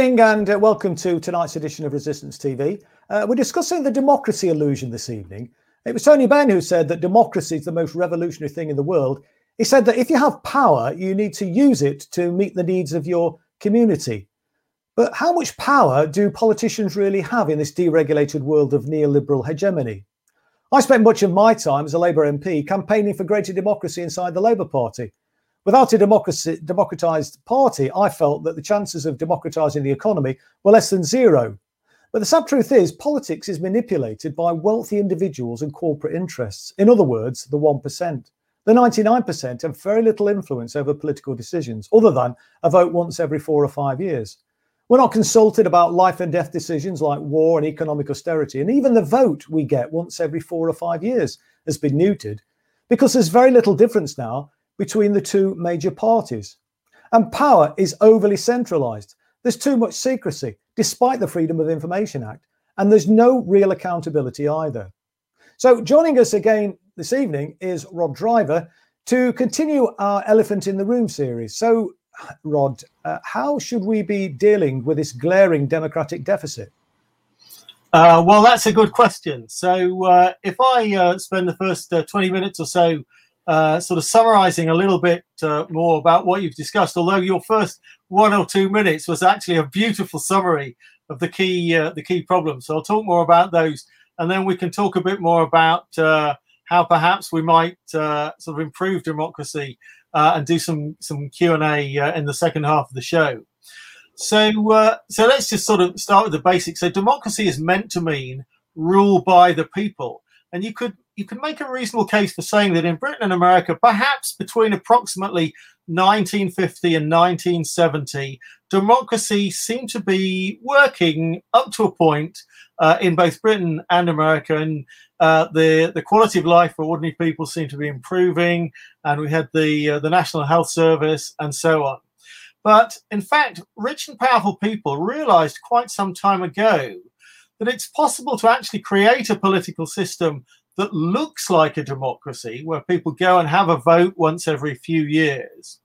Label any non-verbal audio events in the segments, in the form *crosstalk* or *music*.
evening and uh, welcome to tonight's edition of Resistance TV. Uh, we're discussing the democracy illusion this evening. It was Tony Benn who said that democracy is the most revolutionary thing in the world. He said that if you have power, you need to use it to meet the needs of your community. But how much power do politicians really have in this deregulated world of neoliberal hegemony? I spent much of my time as a Labour MP campaigning for greater democracy inside the Labour Party. Without a democratized party, I felt that the chances of democratizing the economy were less than zero. But the sad truth is, politics is manipulated by wealthy individuals and corporate interests. In other words, the 1%. The 99% have very little influence over political decisions, other than a vote once every four or five years. We're not consulted about life and death decisions like war and economic austerity. And even the vote we get once every four or five years has been neutered because there's very little difference now between the two major parties. And power is overly centralized. There's too much secrecy, despite the Freedom of Information Act, and there's no real accountability either. So, joining us again this evening is Rod Driver to continue our Elephant in the Room series. So, Rod, uh, how should we be dealing with this glaring democratic deficit? Uh, well, that's a good question. So, uh, if I uh, spend the first uh, 20 minutes or so uh, sort of summarizing a little bit uh, more about what you've discussed, although your first one or two minutes was actually a beautiful summary of the key uh, the key problems. So I'll talk more about those, and then we can talk a bit more about uh, how perhaps we might uh, sort of improve democracy and do some some Q and A in the second half of the show. So so let's just sort of start with the basics. So democracy is meant to mean rule by the people, and you could you can make a reasonable case for saying that in Britain and America, perhaps between approximately 1950 and 1970, democracy seemed to be working up to a point uh, in both Britain and America, and uh, the the quality of life for ordinary people seemed to be improving, and we had the uh, the National Health Service and so on. But in fact, rich and powerful people realized quite some time ago that it's possible to actually create a political system that looks like a democracy, where people go and have a vote once every few years,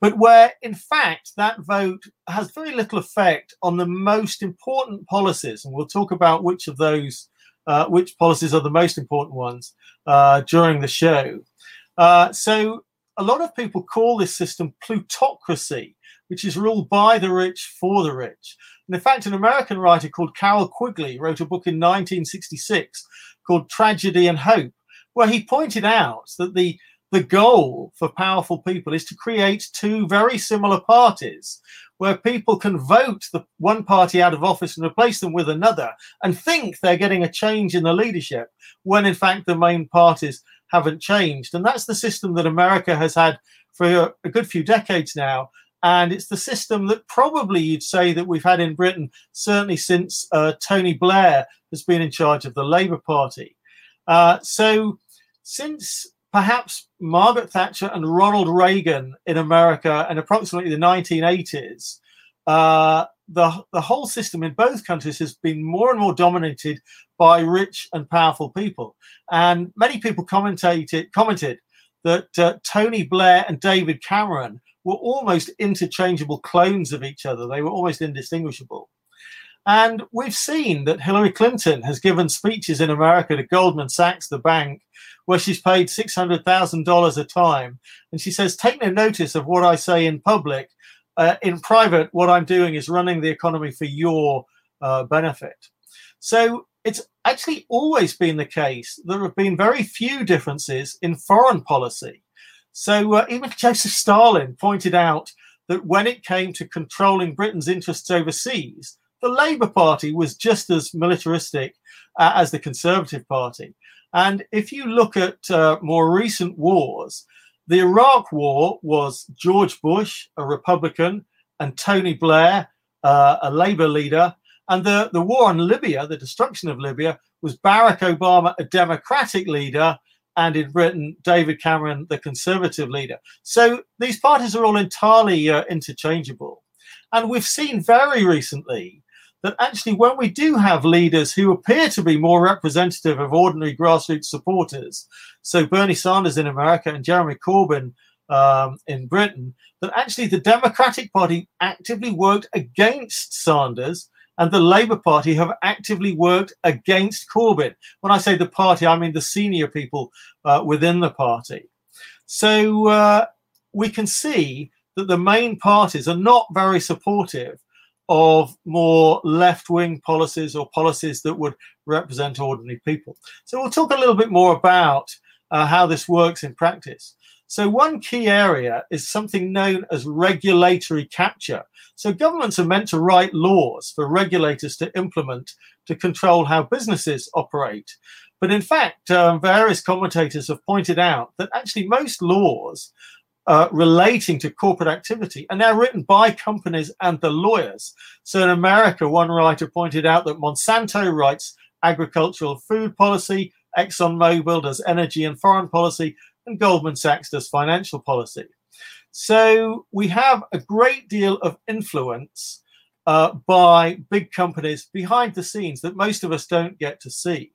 but where in fact that vote has very little effect on the most important policies. And we'll talk about which of those, uh, which policies are the most important ones uh, during the show. Uh, so a lot of people call this system plutocracy, which is ruled by the rich for the rich. And in fact, an American writer called Carroll Quigley wrote a book in 1966 called Tragedy and Hope, where he pointed out that the the goal for powerful people is to create two very similar parties where people can vote the one party out of office and replace them with another and think they're getting a change in the leadership when in fact the main parties haven't changed. And that's the system that America has had for a good few decades now. And it's the system that probably you'd say that we've had in Britain, certainly since uh, Tony Blair has been in charge of the Labour Party. Uh, so, since perhaps Margaret Thatcher and Ronald Reagan in America in approximately the 1980s, uh, the, the whole system in both countries has been more and more dominated by rich and powerful people. And many people commented, commented that uh, Tony Blair and David Cameron were almost interchangeable clones of each other. They were almost indistinguishable. And we've seen that Hillary Clinton has given speeches in America to Goldman Sachs, the bank, where she's paid $600,000 a time. And she says, Take no notice of what I say in public. Uh, in private, what I'm doing is running the economy for your uh, benefit. So it's actually always been the case. There have been very few differences in foreign policy. So uh, even Joseph Stalin pointed out that when it came to controlling Britain's interests overseas, the Labour Party was just as militaristic uh, as the Conservative Party. And if you look at uh, more recent wars, the Iraq War was George Bush, a Republican, and Tony Blair, uh, a Labour leader. And the, the war on Libya, the destruction of Libya, was Barack Obama, a Democratic leader, and in Britain, David Cameron, the Conservative leader. So these parties are all entirely uh, interchangeable. And we've seen very recently that actually, when we do have leaders who appear to be more representative of ordinary grassroots supporters, so Bernie Sanders in America and Jeremy Corbyn um, in Britain, that actually the Democratic Party actively worked against Sanders and the Labour Party have actively worked against Corbyn. When I say the party, I mean the senior people uh, within the party. So uh, we can see that the main parties are not very supportive of more left wing policies or policies that would represent ordinary people. So we'll talk a little bit more about uh, how this works in practice. So, one key area is something known as regulatory capture. So, governments are meant to write laws for regulators to implement to control how businesses operate. But in fact, um, various commentators have pointed out that actually most laws uh, relating to corporate activity are now written by companies and the lawyers. So in America, one writer pointed out that Monsanto writes agricultural food policy, ExxonMobil does energy and foreign policy, and Goldman Sachs does financial policy. So we have a great deal of influence uh, by big companies behind the scenes that most of us don't get to see.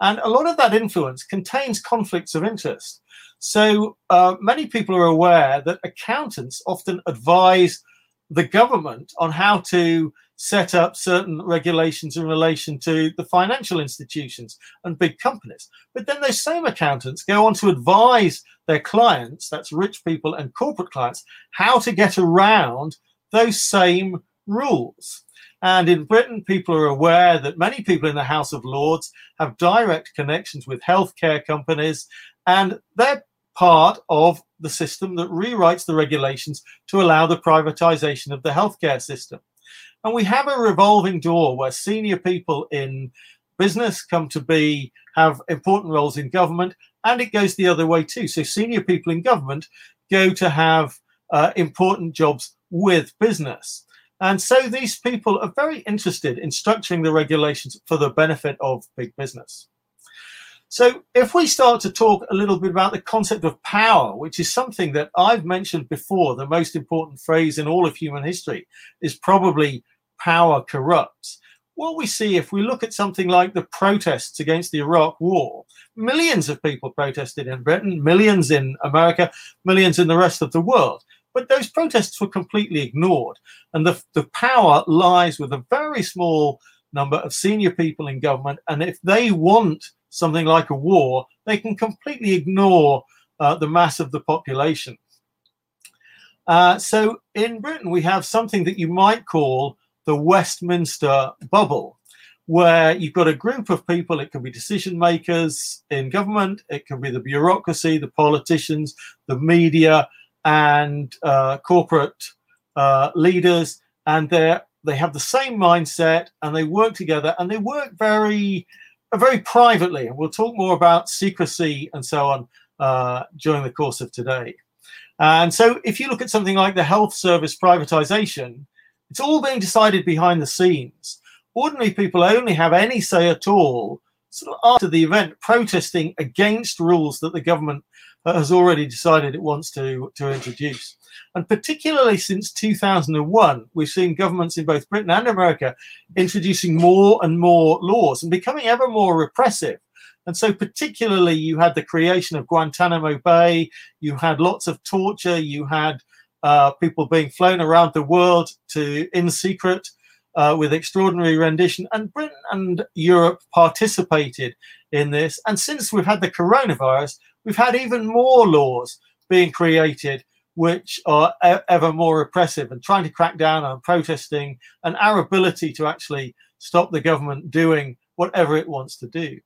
And a lot of that influence contains conflicts of interest. So uh, many people are aware that accountants often advise the government on how to set up certain regulations in relation to the financial institutions and big companies. But then those same accountants go on to advise their clients, that's rich people and corporate clients, how to get around those same rules. And in Britain, people are aware that many people in the House of Lords have direct connections with healthcare companies, and they're part of the system that rewrites the regulations to allow the privatization of the healthcare system. And we have a revolving door where senior people in business come to be, have important roles in government, and it goes the other way too. So senior people in government go to have uh, important jobs with business. And so these people are very interested in structuring the regulations for the benefit of big business. So, if we start to talk a little bit about the concept of power, which is something that I've mentioned before, the most important phrase in all of human history is probably power corrupts. What we see if we look at something like the protests against the Iraq war, millions of people protested in Britain, millions in America, millions in the rest of the world. But those protests were completely ignored. And the, the power lies with a very small number of senior people in government. And if they want something like a war, they can completely ignore uh, the mass of the population. Uh, so in Britain, we have something that you might call the Westminster bubble, where you've got a group of people, it can be decision makers in government, it can be the bureaucracy, the politicians, the media, and uh, corporate uh, leaders, and they they have the same mindset and they work together and they work very very privately. And we'll talk more about secrecy and so on uh, during the course of today. And so, if you look at something like the health service privatization, it's all being decided behind the scenes. Ordinary people only have any say at all sort of after the event, protesting against rules that the government uh, has already decided it wants to, to introduce. And particularly since 2001, we've seen governments in both Britain and America introducing more and more laws and becoming ever more repressive. And so, particularly, you had the creation of Guantanamo Bay, you had lots of torture, you had uh, people being flown around the world to in secret uh, with extraordinary rendition, and Britain and Europe participated in this. And since we've had the coronavirus, we've had even more laws being created which are e- ever more repressive and trying to crack down on protesting and our ability to actually stop the government doing whatever it wants to do.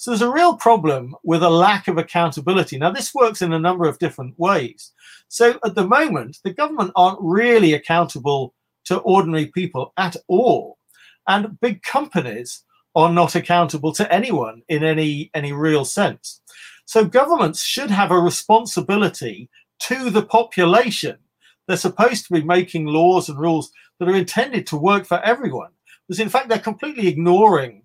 So there's a real problem with a lack of accountability. Now, this works in a number of different ways. So at the moment, the government aren't really accountable to ordinary people at all. And big companies are not accountable to anyone in any, any real sense. So governments should have a responsibility to the population. They're supposed to be making laws and rules that are intended to work for everyone. Because in fact, they're completely ignoring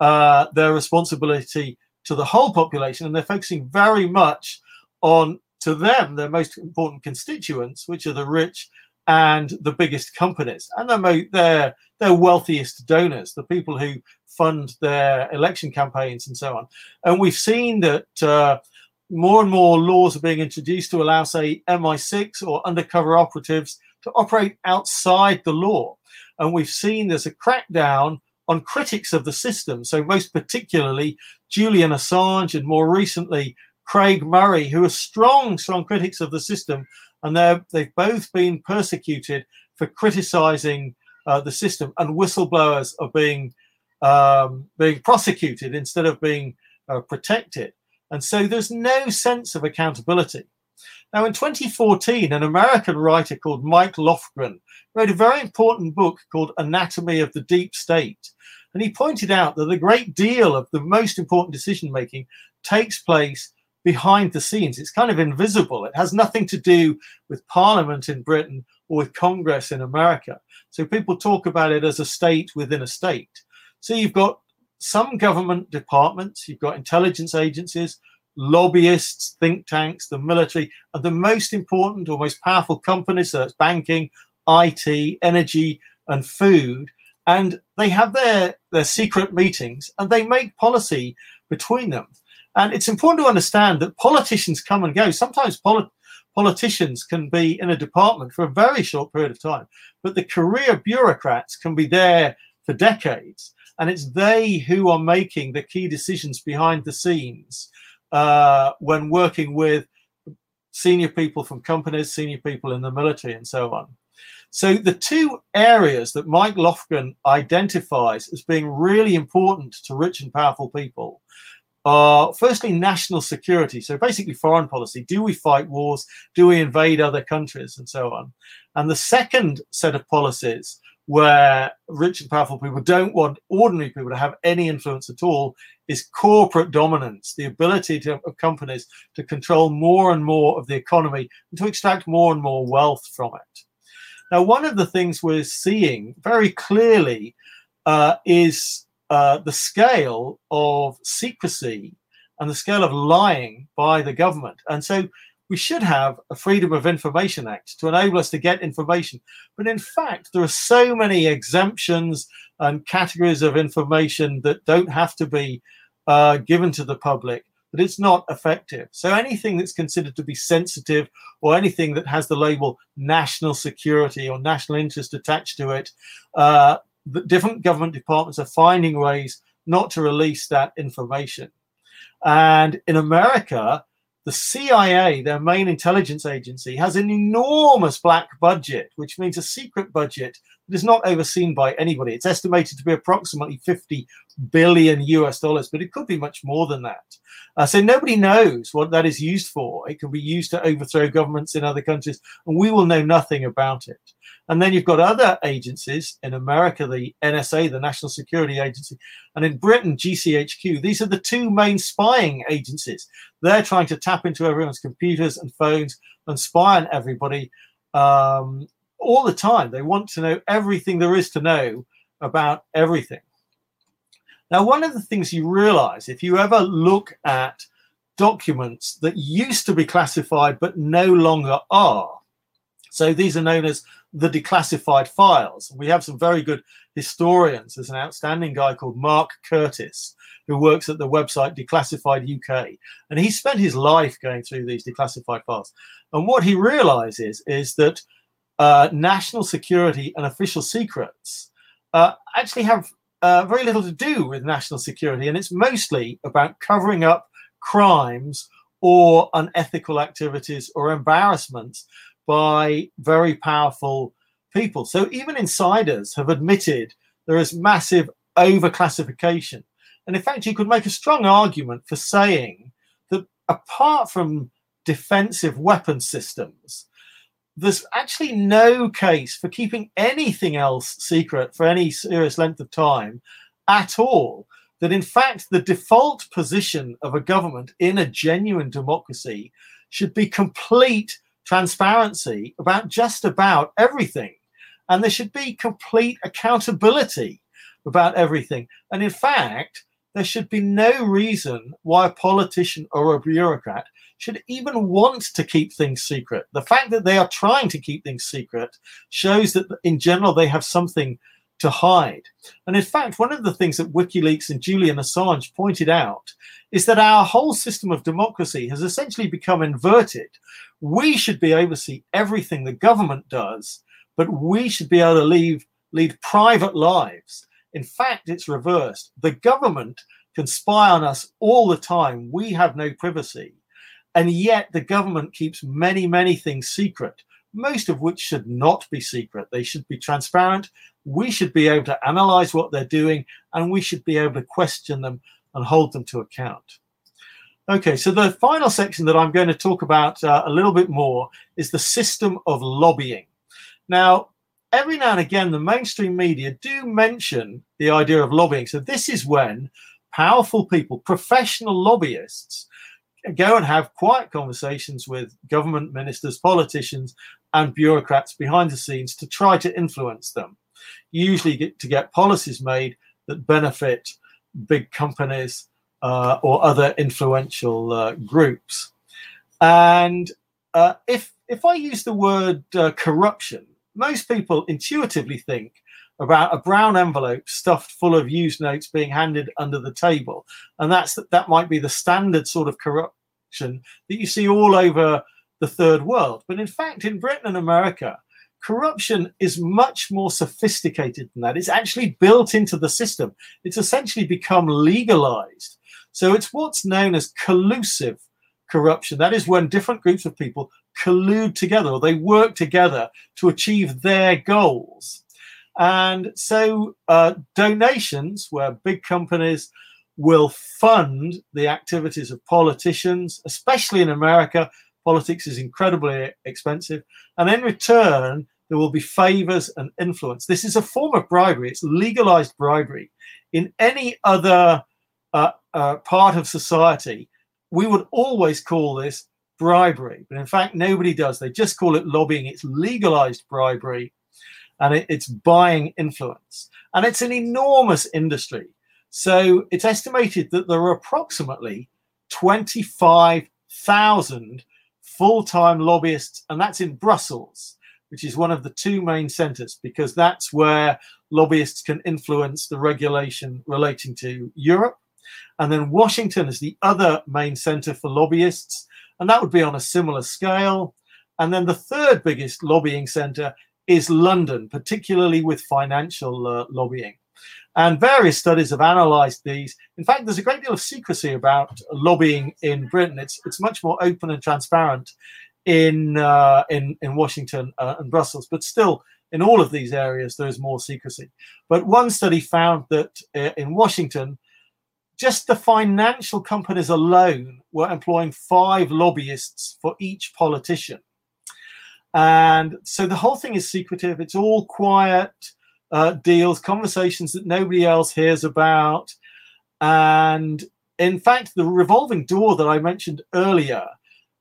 uh, their responsibility to the whole population, and they're focusing very much on, to them, their most important constituents, which are the rich and the biggest companies, and their their their wealthiest donors, the people who fund their election campaigns and so on. And we've seen that uh, more and more laws are being introduced to allow, say, MI6 or undercover operatives to operate outside the law. And we've seen there's a crackdown on critics of the system. So, most particularly, Julian Assange and more recently, Craig Murray, who are strong, strong critics of the system. And they've both been persecuted for criticizing uh, the system, and whistleblowers are being um, being prosecuted instead of being uh, protected. And so there's no sense of accountability. Now, in 2014, an American writer called Mike Lofgren wrote a very important book called Anatomy of the Deep State. And he pointed out that a great deal of the most important decision making takes place behind the scenes. It's kind of invisible. It has nothing to do with Parliament in Britain or with Congress in America. So people talk about it as a state within a state. So you've got some government departments, you've got intelligence agencies, lobbyists, think tanks, the military, and the most important or most powerful companies, so it's banking, IT, energy, and food. And they have their, their secret meetings and they make policy between them. And it's important to understand that politicians come and go. Sometimes polit- politicians can be in a department for a very short period of time, but the career bureaucrats can be there for decades and it's they who are making the key decisions behind the scenes uh, when working with senior people from companies, senior people in the military, and so on. So the two areas that Mike Lofgren identifies as being really important to rich and powerful people are firstly national security. So basically foreign policy. Do we fight wars? Do we invade other countries and so on? And the second set of policies where rich and powerful people don't want ordinary people to have any influence at all is corporate dominance, the ability to, of companies to control more and more of the economy and to extract more and more wealth from it. Now, one of the things we're seeing very clearly uh, is uh, the scale of secrecy and the scale of lying by the government. And so we should have a Freedom of Information Act to enable us to get information. But in fact, there are so many exemptions and categories of information that don't have to be uh, given to the public that it's not effective. So anything that's considered to be sensitive or anything that has the label national security or national interest attached to it, uh, the different government departments are finding ways not to release that information. And in America, the CIA, their main intelligence agency, has an enormous black budget, which means a secret budget that is not overseen by anybody. It's estimated to be approximately 50 billion US dollars, but it could be much more than that. Uh, so nobody knows what that is used for. It can be used to overthrow governments in other countries, and we will know nothing about it. And then you've got other agencies in America, the NSA, the National Security Agency, and in Britain, GCHQ. These are the two main spying agencies. They're trying to tap into everyone's computers and phones and spy on everybody um, all the time. They want to know everything there is to know about everything. Now, one of the things you realize if you ever look at documents that used to be classified but no longer are, so these are known as the declassified files. We have some very good historians. There's an outstanding guy called Mark Curtis who works at the website Declassified UK, and he spent his life going through these declassified files. And what he realizes is that uh, national security and official secrets uh, actually have uh, very little to do with national security, and it's mostly about covering up crimes or unethical activities or embarrassments by very powerful people. So even insiders have admitted there is massive overclassification. And in fact, you could make a strong argument for saying that apart from defensive weapon systems, there's actually no case for keeping anything else secret for any serious length of time at all. That in fact, the default position of a government in a genuine democracy should be complete transparency about just about everything. And there should be complete accountability about everything. And in fact, there should be no reason why a politician or a bureaucrat should even want to keep things secret. The fact that they are trying to keep things secret shows that, in general, they have something to hide. And in fact, one of the things that WikiLeaks and Julian Assange pointed out is that our whole system of democracy has essentially become inverted. We should be able to see everything the government does, but we should be able to leave, lead private lives. In fact, it's reversed. The government can spy on us all the time. We have no privacy. And yet the government keeps many, many things secret, most of which should not be secret. They should be transparent. We should be able to analyze what they're doing and we should be able to question them and hold them to account. Okay, so the final section that I'm going to talk about uh, a little bit more is the system of lobbying. Now, every now and again, the mainstream media do mention the idea of lobbying. So, this is when powerful people, professional lobbyists, go and have quiet conversations with government ministers, politicians, and bureaucrats behind the scenes to try to influence them, usually get, to get policies made that benefit big companies uh, or other influential uh, groups. And uh, if if I use the word uh, corruption, most people intuitively think about a brown envelope stuffed full of used notes being handed under the table, and that's that might be the standard sort of corruption that you see all over the third world. But in fact, in Britain and America, corruption is much more sophisticated than that. It's actually built into the system. It's essentially become legalized. So it's what's known as collusive corruption. That is when different groups of people collude together or they work together to achieve their goals. And so uh, donations, where big companies will fund the activities of politicians, especially in America, politics is incredibly expensive. And in return, there will be favors and influence. This is a form of bribery. It's legalized bribery. In any other uh, uh, part of society, we would always call this bribery. But in fact, nobody does. They just call it lobbying. It's legalized bribery and it, it's buying influence. And it's an enormous industry. So it's estimated that there are approximately 25,000 full time lobbyists, and that's in Brussels, which is one of the two main centers, because that's where lobbyists can influence the regulation relating to Europe. And then Washington is the other main center for lobbyists, and that would be on a similar scale. And then the third biggest lobbying center is London, particularly with financial uh, lobbying. And various studies have analysed these. In fact, there's a great deal of secrecy about lobbying in Britain. It's it's much more open and transparent in uh, in in Washington uh, and Brussels, but still in all of these areas there is more secrecy. But one study found that uh, in Washington, just the financial companies alone were employing five lobbyists for each politician. And so the whole thing is secretive. It's all quiet uh, deals, conversations that nobody else hears about. And in fact, the revolving door that I mentioned earlier,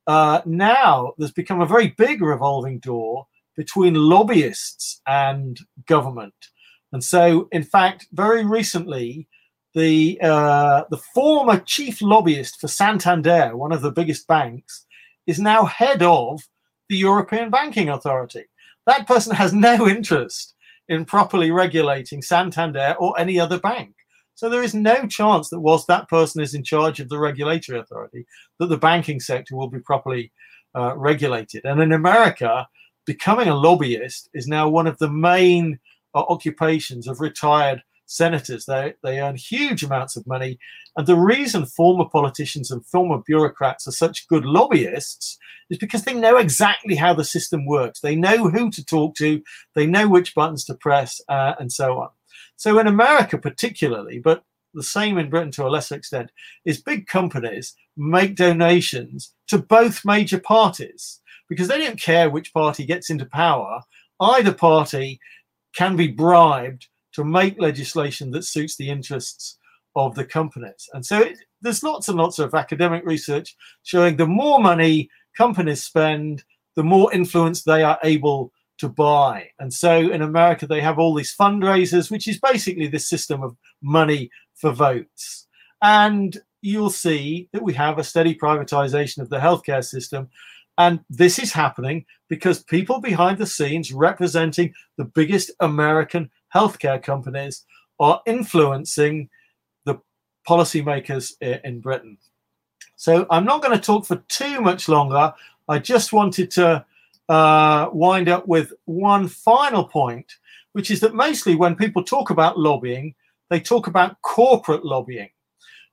uh, now there's become a very big revolving door between lobbyists and government. And so, in fact, very recently, the uh, the former chief lobbyist for Santander, one of the biggest banks, is now head of the European Banking Authority. That person has no interest in properly regulating Santander or any other bank. So there is no chance that whilst that person is in charge of the regulatory authority, that the banking sector will be properly uh, regulated. And in America, becoming a lobbyist is now one of the main uh, occupations of retired senators. They, they earn huge amounts of money. And the reason former politicians and former bureaucrats are such good lobbyists is because they know exactly how the system works. They know who to talk to, they know which buttons to press, uh, and so on. So in America, particularly, but the same in Britain to a lesser extent, is big companies make donations to both major parties because they don't care which party gets into power. Either party can be bribed to make legislation that suits the interests of the companies. And so it, there's lots and lots of academic research showing the more money companies spend, the more influence they are able to buy. And so in America, they have all these fundraisers, which is basically this system of money for votes. And you'll see that we have a steady privatization of the healthcare system. And this is happening because people behind the scenes representing the biggest American healthcare companies are influencing the policymakers in Britain. So I'm not going to talk for too much longer. I just wanted to uh, wind up with one final point, which is that mostly when people talk about lobbying, they talk about corporate lobbying.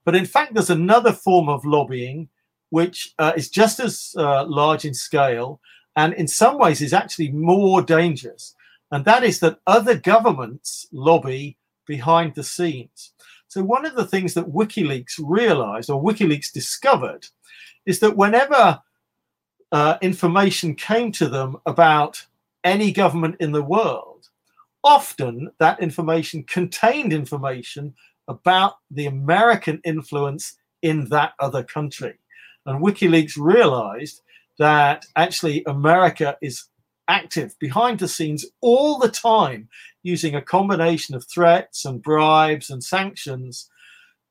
But in fact, there's another form of lobbying which uh, is just as uh, large in scale and in some ways is actually more dangerous. And that is that other governments lobby behind the scenes. So, one of the things that WikiLeaks realized or WikiLeaks discovered is that whenever uh, information came to them about any government in the world, often that information contained information about the American influence in that other country. And WikiLeaks realized that actually America is active behind the scenes all the time using a combination of threats and bribes and sanctions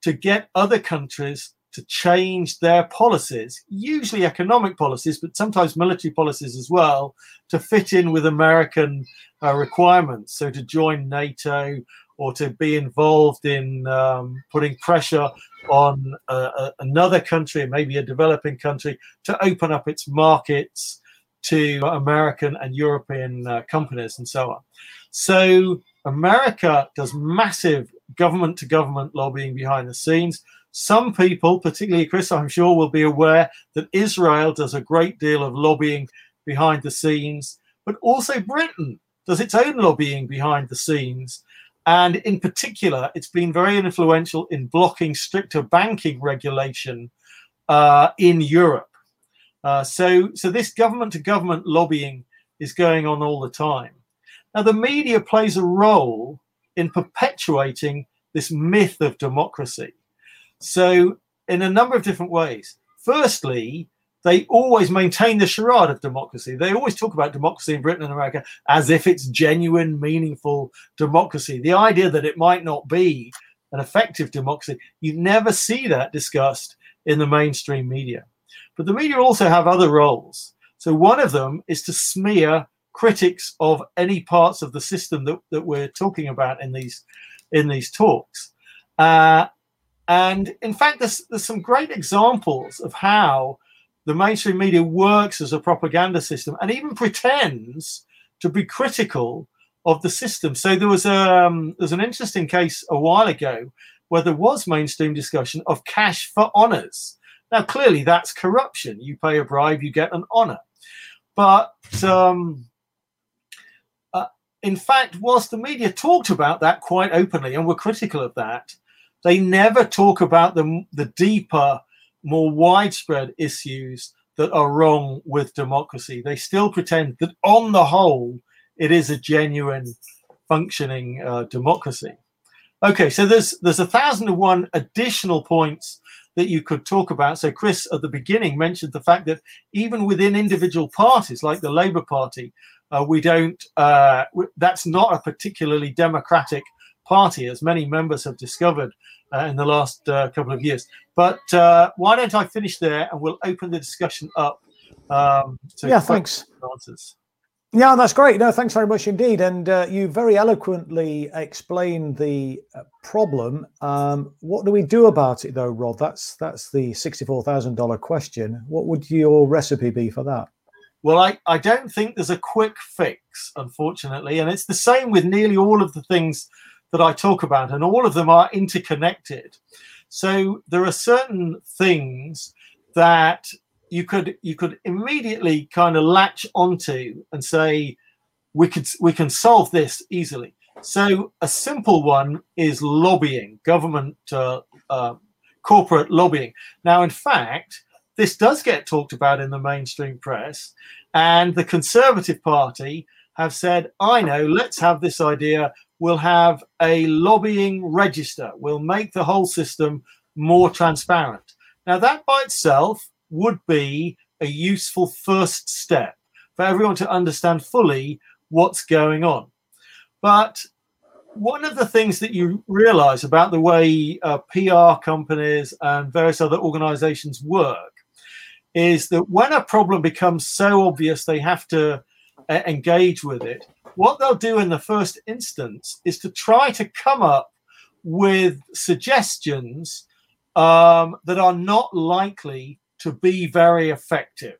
to get other countries to change their policies, usually economic policies, but sometimes military policies as well, to fit in with American uh, requirements. So to join NATO or to be involved in um, putting pressure on uh, another country, maybe a developing country, to open up its markets to American and European uh, companies and so on. So America does massive government to government lobbying behind the scenes. Some people, particularly Chris, I'm sure, will be aware that Israel does a great deal of lobbying behind the scenes, but also Britain does its own lobbying behind the scenes. And in particular, it's been very influential in blocking stricter banking regulation uh, in Europe. Uh, so, so this government to government lobbying is going on all the time. Now, the media plays a role in perpetuating this myth of democracy. So, in a number of different ways. Firstly, they always maintain the charade of democracy. They always talk about democracy in Britain and America as if it's genuine, meaningful democracy. The idea that it might not be an effective democracy, you never see that discussed in the mainstream media. But the media also have other roles. So one of them is to smear critics of any parts of the system that, that we're talking about in these in these talks. Uh, and in fact, there's, there's some great examples of how the mainstream media works as a propaganda system and even pretends to be critical of the system. So there was um, there's an interesting case a while ago where there was mainstream discussion of cash for honors. Now, clearly, that's corruption. You pay a bribe, you get an honor. But um, uh, in fact, whilst the media talked about that quite openly and were critical of that, they never talk about the, the deeper, more widespread issues that are wrong with democracy. They still pretend that, on the whole, it is a genuine, functioning uh, democracy. Okay, so there's there's a thousand and one additional points that you could talk about. So, Chris at the beginning mentioned the fact that even within individual parties, like the Labour Party, uh, we don't, uh, that's not a particularly democratic party, as many members have discovered uh, in the last uh, couple of years. But uh, why don't I finish there and we'll open the discussion up. Um, yeah, thanks. Answers. Yeah, that's great. No, thanks very much indeed. And uh, you very eloquently explained the uh, problem. Um, what do we do about it, though, Rod? That's that's the sixty-four thousand dollar question. What would your recipe be for that? Well, I, I don't think there's a quick fix, unfortunately, and it's the same with nearly all of the things that I talk about, and all of them are interconnected. So there are certain things that you could you could immediately kind of latch onto and say we could we can solve this easily. So a simple one is lobbying, government uh, uh, corporate lobbying. Now, in fact, this does get talked about in the mainstream press, and the Conservative Party have said, "I know, let's have this idea. We'll have a lobbying register. We'll make the whole system more transparent." Now, that by itself would be a useful first step for everyone to understand fully what's going on. But one of the things that you realize about the way uh, PR companies and various other organizations work is that when a problem becomes so obvious they have to uh, engage with it, what they'll do in the first instance is to try to come up with suggestions um, that are not likely to be very effective.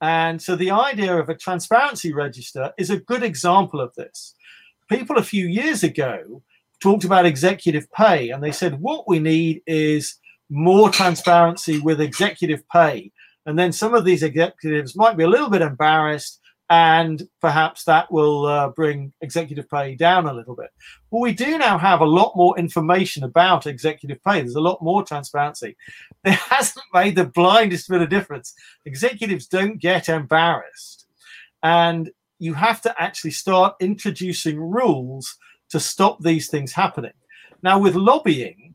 And so the idea of a transparency register is a good example of this. People a few years ago talked about executive pay, and they said what we need is more transparency with executive pay. And then some of these executives might be a little bit embarrassed and perhaps that will uh, bring executive pay down a little bit. Well, we do now have a lot more information about executive pay. There's a lot more transparency. *laughs* It hasn't made the blindest bit of difference. Executives don't get embarrassed. And you have to actually start introducing rules to stop these things happening. Now, with lobbying,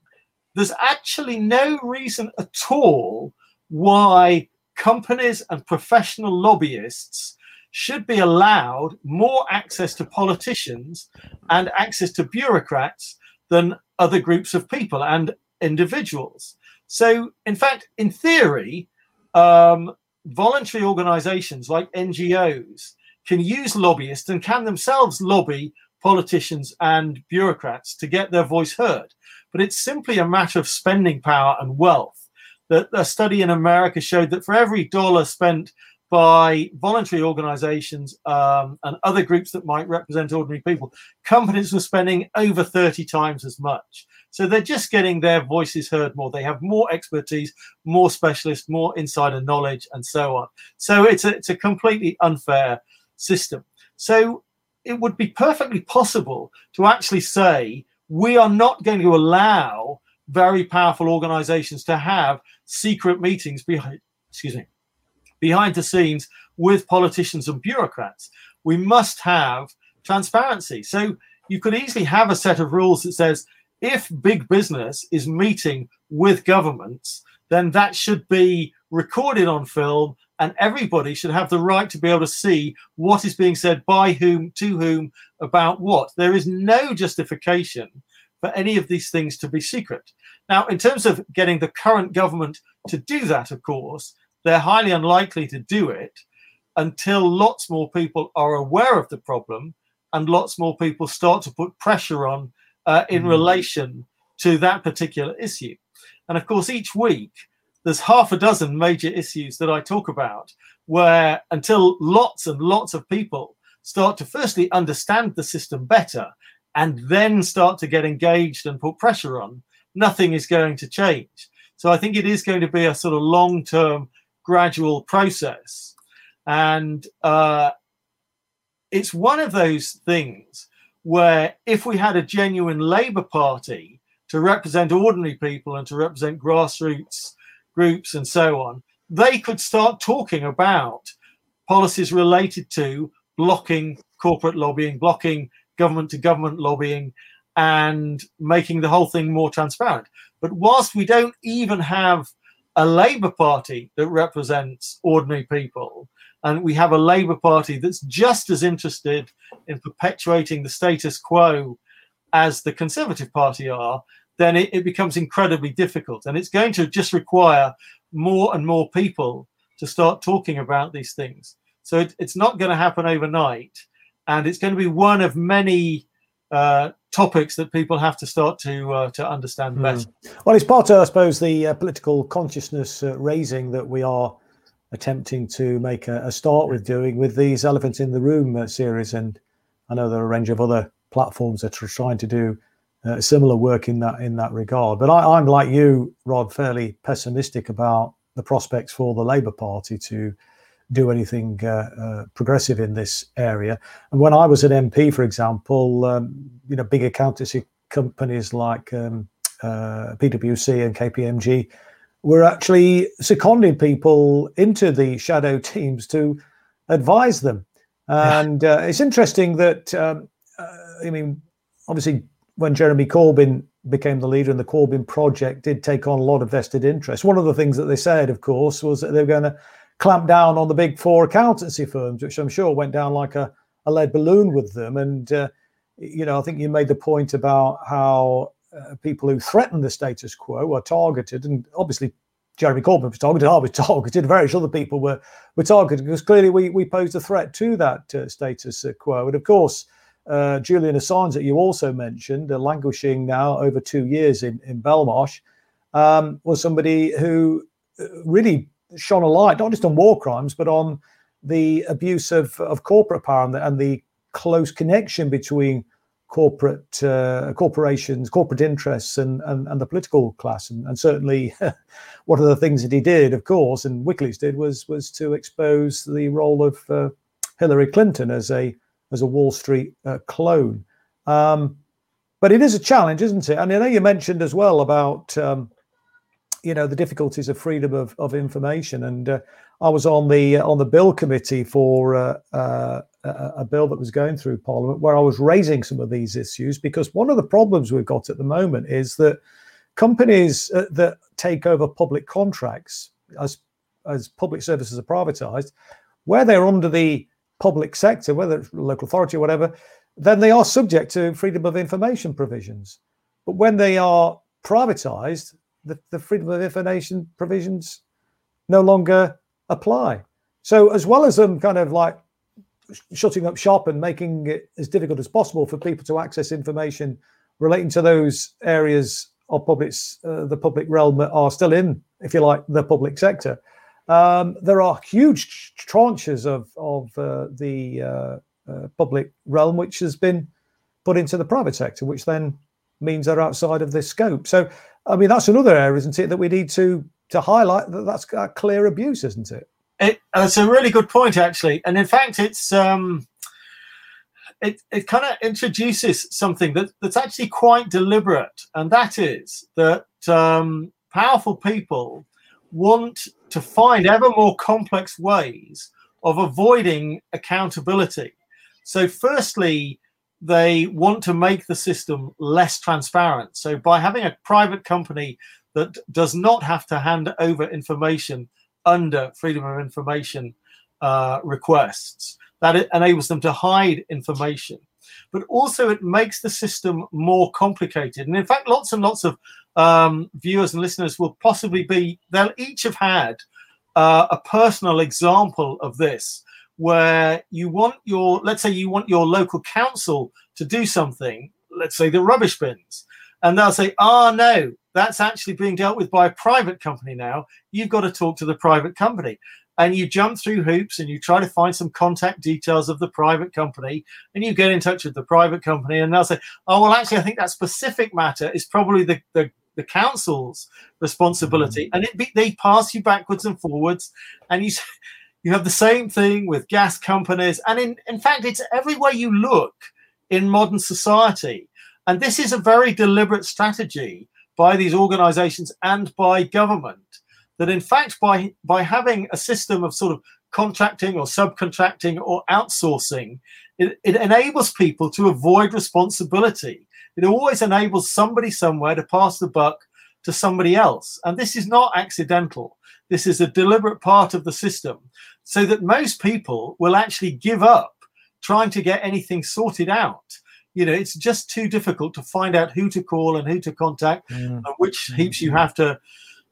there's actually no reason at all why companies and professional lobbyists should be allowed more access to politicians and access to bureaucrats than other groups of people and individuals. So, in fact, in theory, um, voluntary organizations like NGOs can use lobbyists and can themselves lobby politicians and bureaucrats to get their voice heard. But it's simply a matter of spending power and wealth. That a study in America showed that for every dollar spent by voluntary organizations um, and other groups that might represent ordinary people, companies were spending over 30 times as much. So they're just getting their voices heard more. They have more expertise, more specialists, more insider knowledge, and so on. So it's a, it's a completely unfair system. So it would be perfectly possible to actually say we are not going to allow very powerful organizations to have secret meetings behind, excuse me, behind the scenes with politicians and bureaucrats. We must have transparency. So you could easily have a set of rules that says if big business is meeting with governments, then that should be recorded on film and everybody should have the right to be able to see what is being said by whom, to whom, about what. There is no justification for any of these things to be secret. Now, in terms of getting the current government to do that, of course, they're highly unlikely to do it until lots more people are aware of the problem and lots more people start to put pressure on uh, in mm. relation to that particular issue. And of course, each week there's half a dozen major issues that I talk about where until lots and lots of people start to firstly understand the system better and then start to get engaged and put pressure on, nothing is going to change. So I think it is going to be a sort of long term gradual process. And uh, it's one of those things where if we had a genuine Labour Party to represent ordinary people and to represent grassroots groups and so on, they could start talking about policies related to blocking corporate lobbying, blocking government to government lobbying, and making the whole thing more transparent. But whilst we don't even have a Labour Party that represents ordinary people, and we have a Labour Party that's just as interested in perpetuating the status quo as the Conservative Party are, then it, it becomes incredibly difficult. And it's going to just require more and more people to start talking about these things. So it, it's not going to happen overnight. And it's going to be one of many uh, topics that people have to start to uh, to understand hmm. better. Mm. Well, it's part of, I suppose, the uh, political consciousness uh, raising that we are attempting to make a, a, start with doing with these elephants in the room uh, series, and I know there are a range of other platforms that are trying to do uh, similar work in that in that regard. But I, I'm like you, Rod, fairly pessimistic about the prospects for the Labour Party to do anything uh, uh, progressive in this area. And when I was an MP, for example, um, you know, big accountancy companies like um, uh, PwC and KPMG were actually seconding people into the shadow *laughs* teams to advise them. And uh, it's interesting that, um, uh, I mean, obviously, when Jeremy Corbyn became the leader and the Corbyn project did take on a lot of vested interest. One of the things that they said, of course, was that they were going to clamp down on the big four accountancy firms, which I'm sure went down like a, a lead balloon with them. And, uh, you know, I think you made the point about how uh, people who threaten the status quo are targeted. And obviously, Jeremy Corbyn was targeted, I was *laughs* targeted, various other people were, were targeted because clearly we, we posed a threat to that uh, status quo. And of course, uh, Julian Assange, that you also mentioned, uh, languishing now over two years in, in Belmarsh, um, was somebody who uh, really shone a light, not just on war crimes, but on the abuse of, of corporate power and the, and the close connection between corporate uh, corporations, corporate interests, and, and, and the political class. And, and certainly, *laughs* one of the things that he did, of course, and WikiLeaks did, was was to expose the role of uh, Hillary Clinton as a as a Wall Street uh, clone. Um, but it is a challenge, isn't it? And I know you mentioned as well about um, you know the difficulties of freedom of, of information. And uh, I was on the uh, on the bill committee for uh, uh, a bill that was going through Parliament where I was raising some of these issues because one of the problems we've got at the moment is that companies uh, that take over public contracts as as public services are privatized, where they're under the public sector, whether it's local authority or whatever, then they are subject to freedom of information provisions. But when they are privatized, the, the freedom of information provisions no longer apply. So, as well as them kind of like shutting up shop and making it as difficult as possible for people to access information relating to those areas of public, uh, the public realm that are still in, if you like, the public sector. Um, there are huge tranches of of uh, the uh, uh, public realm which has been put into the private sector, which then means they're outside of this scope. So, I mean, that's another area, isn't it, that we need to to highlight that that's a clear abuse, isn't it? It, a really good point, actually, and in fact, it's um, it it kind of introduces something that that's actually quite deliberate, and that is that um, powerful people want to find ever more complex ways of avoiding accountability. So, firstly, they want to make the system less transparent. So, by having a private company that does not have to hand over information under freedom of information uh, requests. That enables them to hide information, but also it makes the system more complicated. And in fact, lots and lots of um, viewers and listeners will possibly be, they'll each have had uh, a personal example of this where you want your, let's say you want your local council to do something, let's say the rubbish bins, and they'll say, oh no, that's actually being dealt with by a private company now. You've got to talk to the private company. And you jump through hoops and you try to find some contact details of the private company and you get in touch with the private company and they'll say, oh, well, actually, I think that specific matter is probably the, the, the council's responsibility. Mm-hmm. And it be, they pass you backwards and forwards. And you, *laughs* you have the same thing with gas companies. And in, in fact, it's everywhere you look in modern society. And this is a very deliberate strategy by these organizations and by government that in fact by by having a system of sort of contracting or subcontracting or outsourcing it, it enables people to avoid responsibility it always enables somebody somewhere to pass the buck to somebody else and this is not accidental this is a deliberate part of the system so that most people will actually give up trying to get anything sorted out you know it's just too difficult to find out who to call and who to contact mm. and which mm. heaps you have to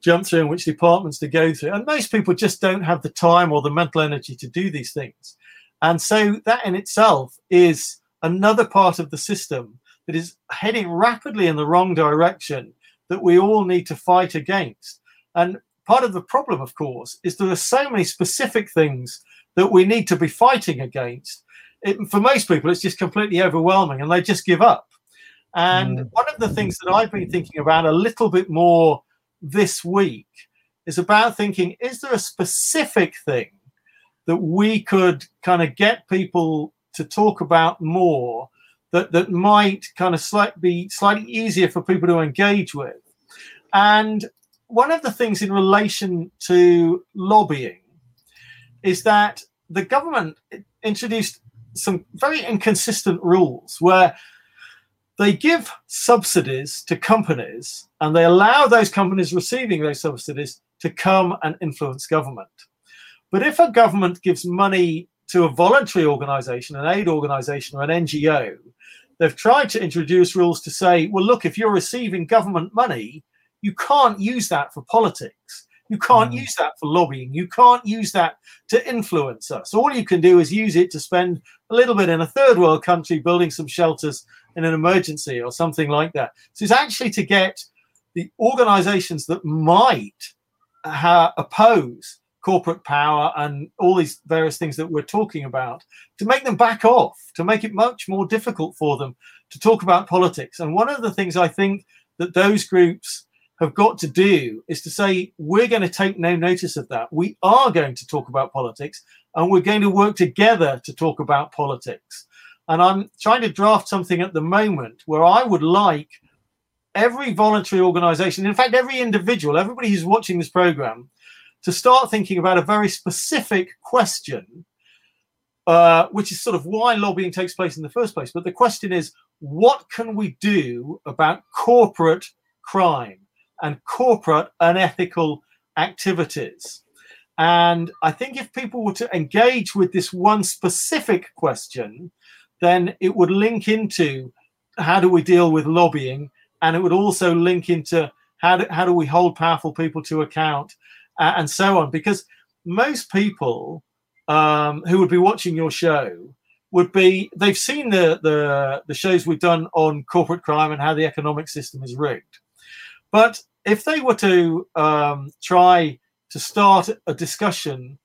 jump through and which departments to go through and most people just don't have the time or the mental energy to do these things and so that in itself is another part of the system that is heading rapidly in the wrong direction that we all need to fight against and part of the problem of course is there are so many specific things that we need to be fighting against it, for most people, it's just completely overwhelming and they just give up. And mm. one of the things that I've been thinking about a little bit more this week is about thinking is there a specific thing that we could kind of get people to talk about more that, that might kind of slight, be slightly easier for people to engage with? And one of the things in relation to lobbying is that the government introduced some very inconsistent rules where they give subsidies to companies and they allow those companies receiving those subsidies to come and influence government. But if a government gives money to a voluntary organization, an aid organization, or an NGO, they've tried to introduce rules to say, well, look, if you're receiving government money, you can't use that for politics. You can't mm. use that for lobbying. You can't use that to influence us. All you can do is use it to spend a little bit in a third world country building some shelters in an emergency or something like that. So it's actually to get the organizations that might oppose corporate power and all these various things that we're talking about to make them back off, to make it much more difficult for them to talk about politics. And one of the things I think that those groups have got to do is to say, we're going to take no notice of that. We are going to talk about politics and we're going to work together to talk about politics. And I'm trying to draft something at the moment where I would like every voluntary organization, in fact, every individual, everybody who's watching this program, to start thinking about a very specific question, uh, which is sort of why lobbying takes place in the first place. But the question is, what can we do about corporate crime and corporate unethical activities? And I think if people were to engage with this one specific question, then it would link into how do we deal with lobbying and it would also link into how do, how do we hold powerful people to account uh, and so on because most people um, who would be watching your show would be they've seen the, the the shows we've done on corporate crime and how the economic system is rigged but if they were to um, try to start a discussion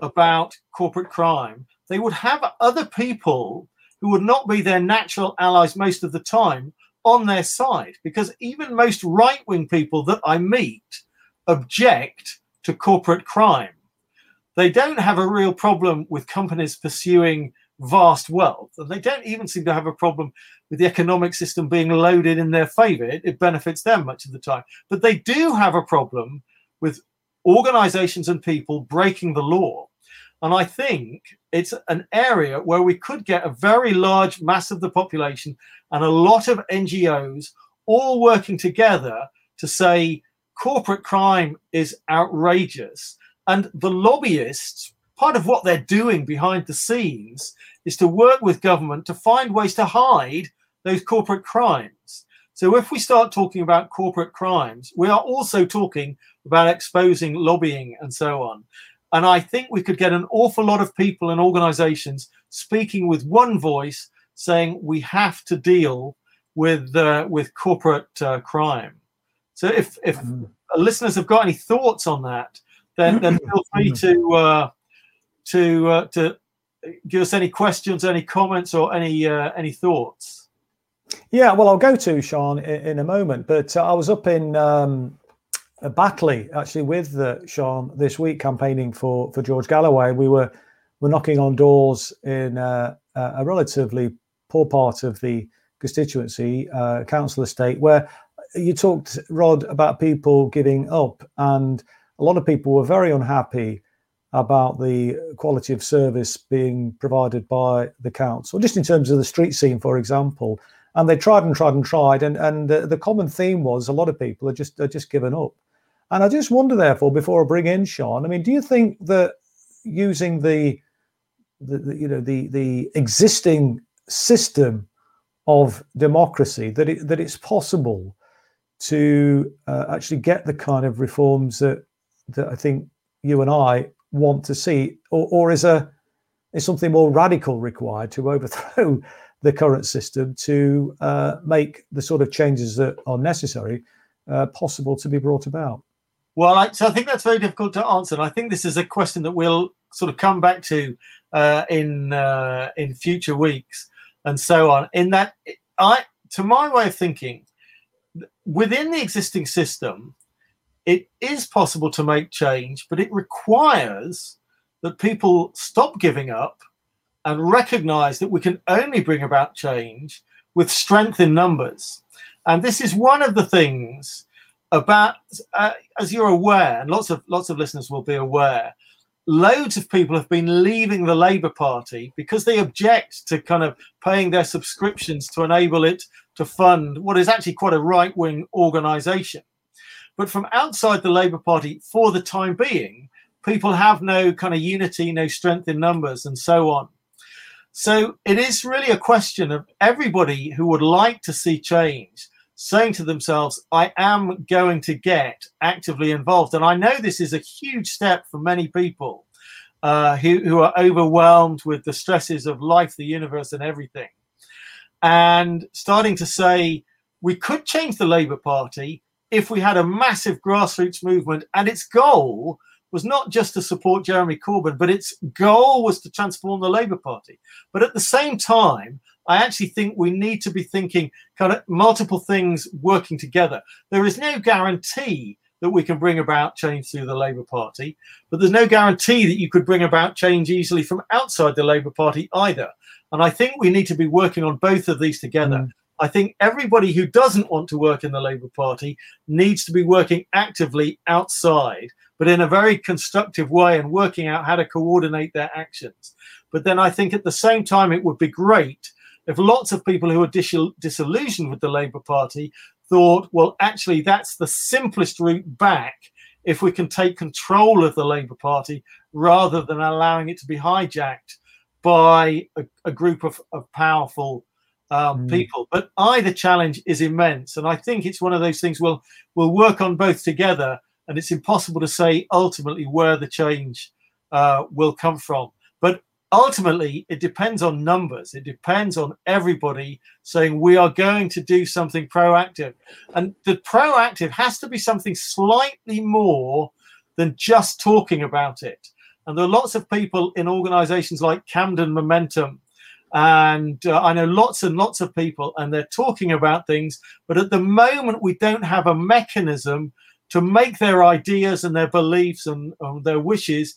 about corporate crime they would have other people who would not be their natural allies most of the time on their side because even most right wing people that I meet object to corporate crime. They don't have a real problem with companies pursuing vast wealth, and they don't even seem to have a problem with the economic system being loaded in their favor. It, it benefits them much of the time. But they do have a problem with organizations and people breaking the law. And I think it's an area where we could get a very large mass of the population and a lot of NGOs all working together to say corporate crime is outrageous. And the lobbyists, part of what they're doing behind the scenes is to work with government to find ways to hide those corporate crimes. So if we start talking about corporate crimes, we are also talking about exposing lobbying and so on. And I think we could get an awful lot of people and organizations speaking with one voice saying we have to deal with uh, with corporate uh, crime. So if if mm. listeners have got any thoughts on that, then, then feel free mm. to uh, to uh, to give us any questions, any comments, or any uh, any thoughts. Yeah, well, I'll go to Sean in, in a moment, but uh, I was up in um, Batley actually with uh, Sean this week campaigning for for George Galloway. We were were knocking on doors in uh, a relatively poor part of the constituency, uh, council estate, where you talked, Rod, about people giving up, and a lot of people were very unhappy about the quality of service being provided by the council, just in terms of the street scene, for example. And they tried and tried and tried, and and the, the common theme was a lot of people are just are just given up. And I just wonder, therefore, before I bring in Sean, I mean, do you think that using the, the, the you know the the existing system of democracy that it, that it's possible to uh, actually get the kind of reforms that that I think you and I want to see, or, or is a is something more radical required to overthrow *laughs* the current system to uh, make the sort of changes that are necessary uh, possible to be brought about? Well, I, so I think that's very difficult to answer. And I think this is a question that we'll sort of come back to uh, in uh, in future weeks and so on. In that, I, to my way of thinking, within the existing system, it is possible to make change, but it requires that people stop giving up and recognize that we can only bring about change with strength in numbers. And this is one of the things about, uh, as you're aware, and lots of lots of listeners will be aware, loads of people have been leaving the Labour Party because they object to kind of paying their subscriptions to enable it to fund what is actually quite a right wing organisation. But from outside the Labour Party, for the time being, people have no kind of unity, no strength in numbers, and so on. So it is really a question of everybody who would like to see change saying to themselves, I am going to get actively involved. And I know this is a huge step for many people uh, who, who are overwhelmed with the stresses of life, the universe, and everything. And starting to say, we could change the Labour Party if we had a massive grassroots movement and its goal was not just to support Jeremy Corbyn, but its goal was to transform the Labour Party. But at the same time, I actually think we need to be thinking kind of multiple things working together. There is no guarantee that we can bring about change through the Labour Party, but there's no guarantee that you could bring about change easily from outside the Labour Party either. And I think we need to be working on both of these together. Mm. I think everybody who doesn't want to work in the Labour Party needs to be working actively outside, but in a very constructive way and working out how to coordinate their actions. But then I think at the same time, it would be great if lots of people who are dis- disillusioned with the Labour Party thought, well, actually, that's the simplest route back if we can take control of the Labour Party rather than allowing it to be hijacked by a, a group of, of powerful um, mm. people. But either challenge is immense, and I think it's one of those things we'll we'll work on both together. And it's impossible to say ultimately where the change uh, will come from. But ultimately it depends on numbers it depends on everybody saying we are going to do something proactive and the proactive has to be something slightly more than just talking about it and there are lots of people in organizations like camden momentum and uh, i know lots and lots of people and they're talking about things but at the moment we don't have a mechanism to make their ideas and their beliefs and, and their wishes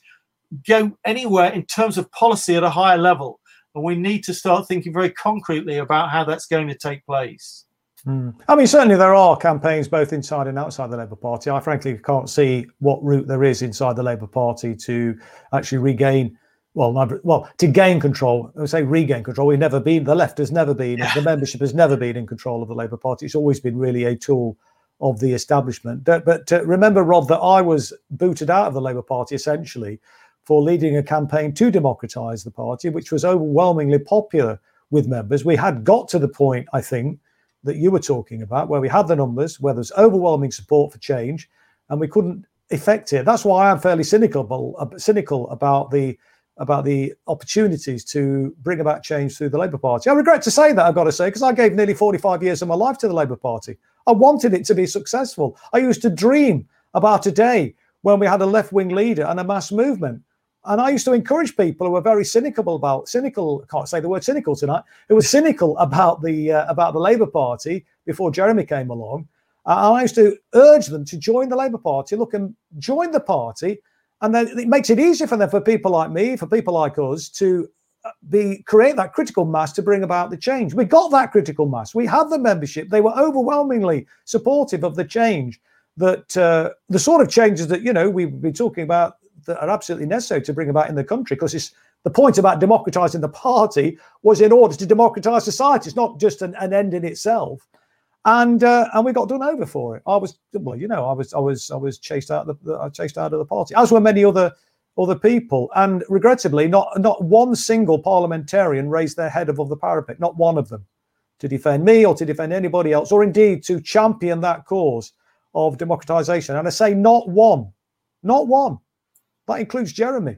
go anywhere in terms of policy at a higher level. And we need to start thinking very concretely about how that's going to take place. Mm. I mean, certainly there are campaigns both inside and outside the Labour Party. I frankly can't see what route there is inside the Labour Party to actually regain, well, well, to gain control. I would say regain control. We've never been, the left has never been, yeah. the membership has never been in control of the Labour Party. It's always been really a tool of the establishment. But uh, remember, Rob, that I was booted out of the Labour Party essentially for leading a campaign to democratise the party, which was overwhelmingly popular with members. We had got to the point, I think, that you were talking about, where we had the numbers, where there's overwhelming support for change, and we couldn't effect it. That's why I'm fairly cynical, uh, cynical about the about the opportunities to bring about change through the Labour Party. I regret to say that, I've got to say, because I gave nearly 45 years of my life to the Labour Party. I wanted it to be successful. I used to dream about a day when we had a left wing leader and a mass movement. And I used to encourage people who were very cynical about cynical. I can't say the word cynical tonight. Who were cynical about the uh, about the Labour Party before Jeremy came along. Uh, I used to urge them to join the Labour Party. Look and join the party, and then it makes it easier for them, for people like me, for people like us, to uh, be create that critical mass to bring about the change. We got that critical mass. We had the membership. They were overwhelmingly supportive of the change that uh, the sort of changes that you know we've been talking about that are absolutely necessary to bring about in the country because it's the point about democratizing the party was in order to democratize society. It's not just an, an end in itself. And uh, and we got done over for it. I was well, you know, I was I was I was chased out of the I chased out of the party, as were many other other people. And regrettably, not not one single parliamentarian raised their head above the parapet. Not one of them to defend me or to defend anybody else, or indeed to champion that cause of democratization. And I say not one, not one. That includes Jeremy.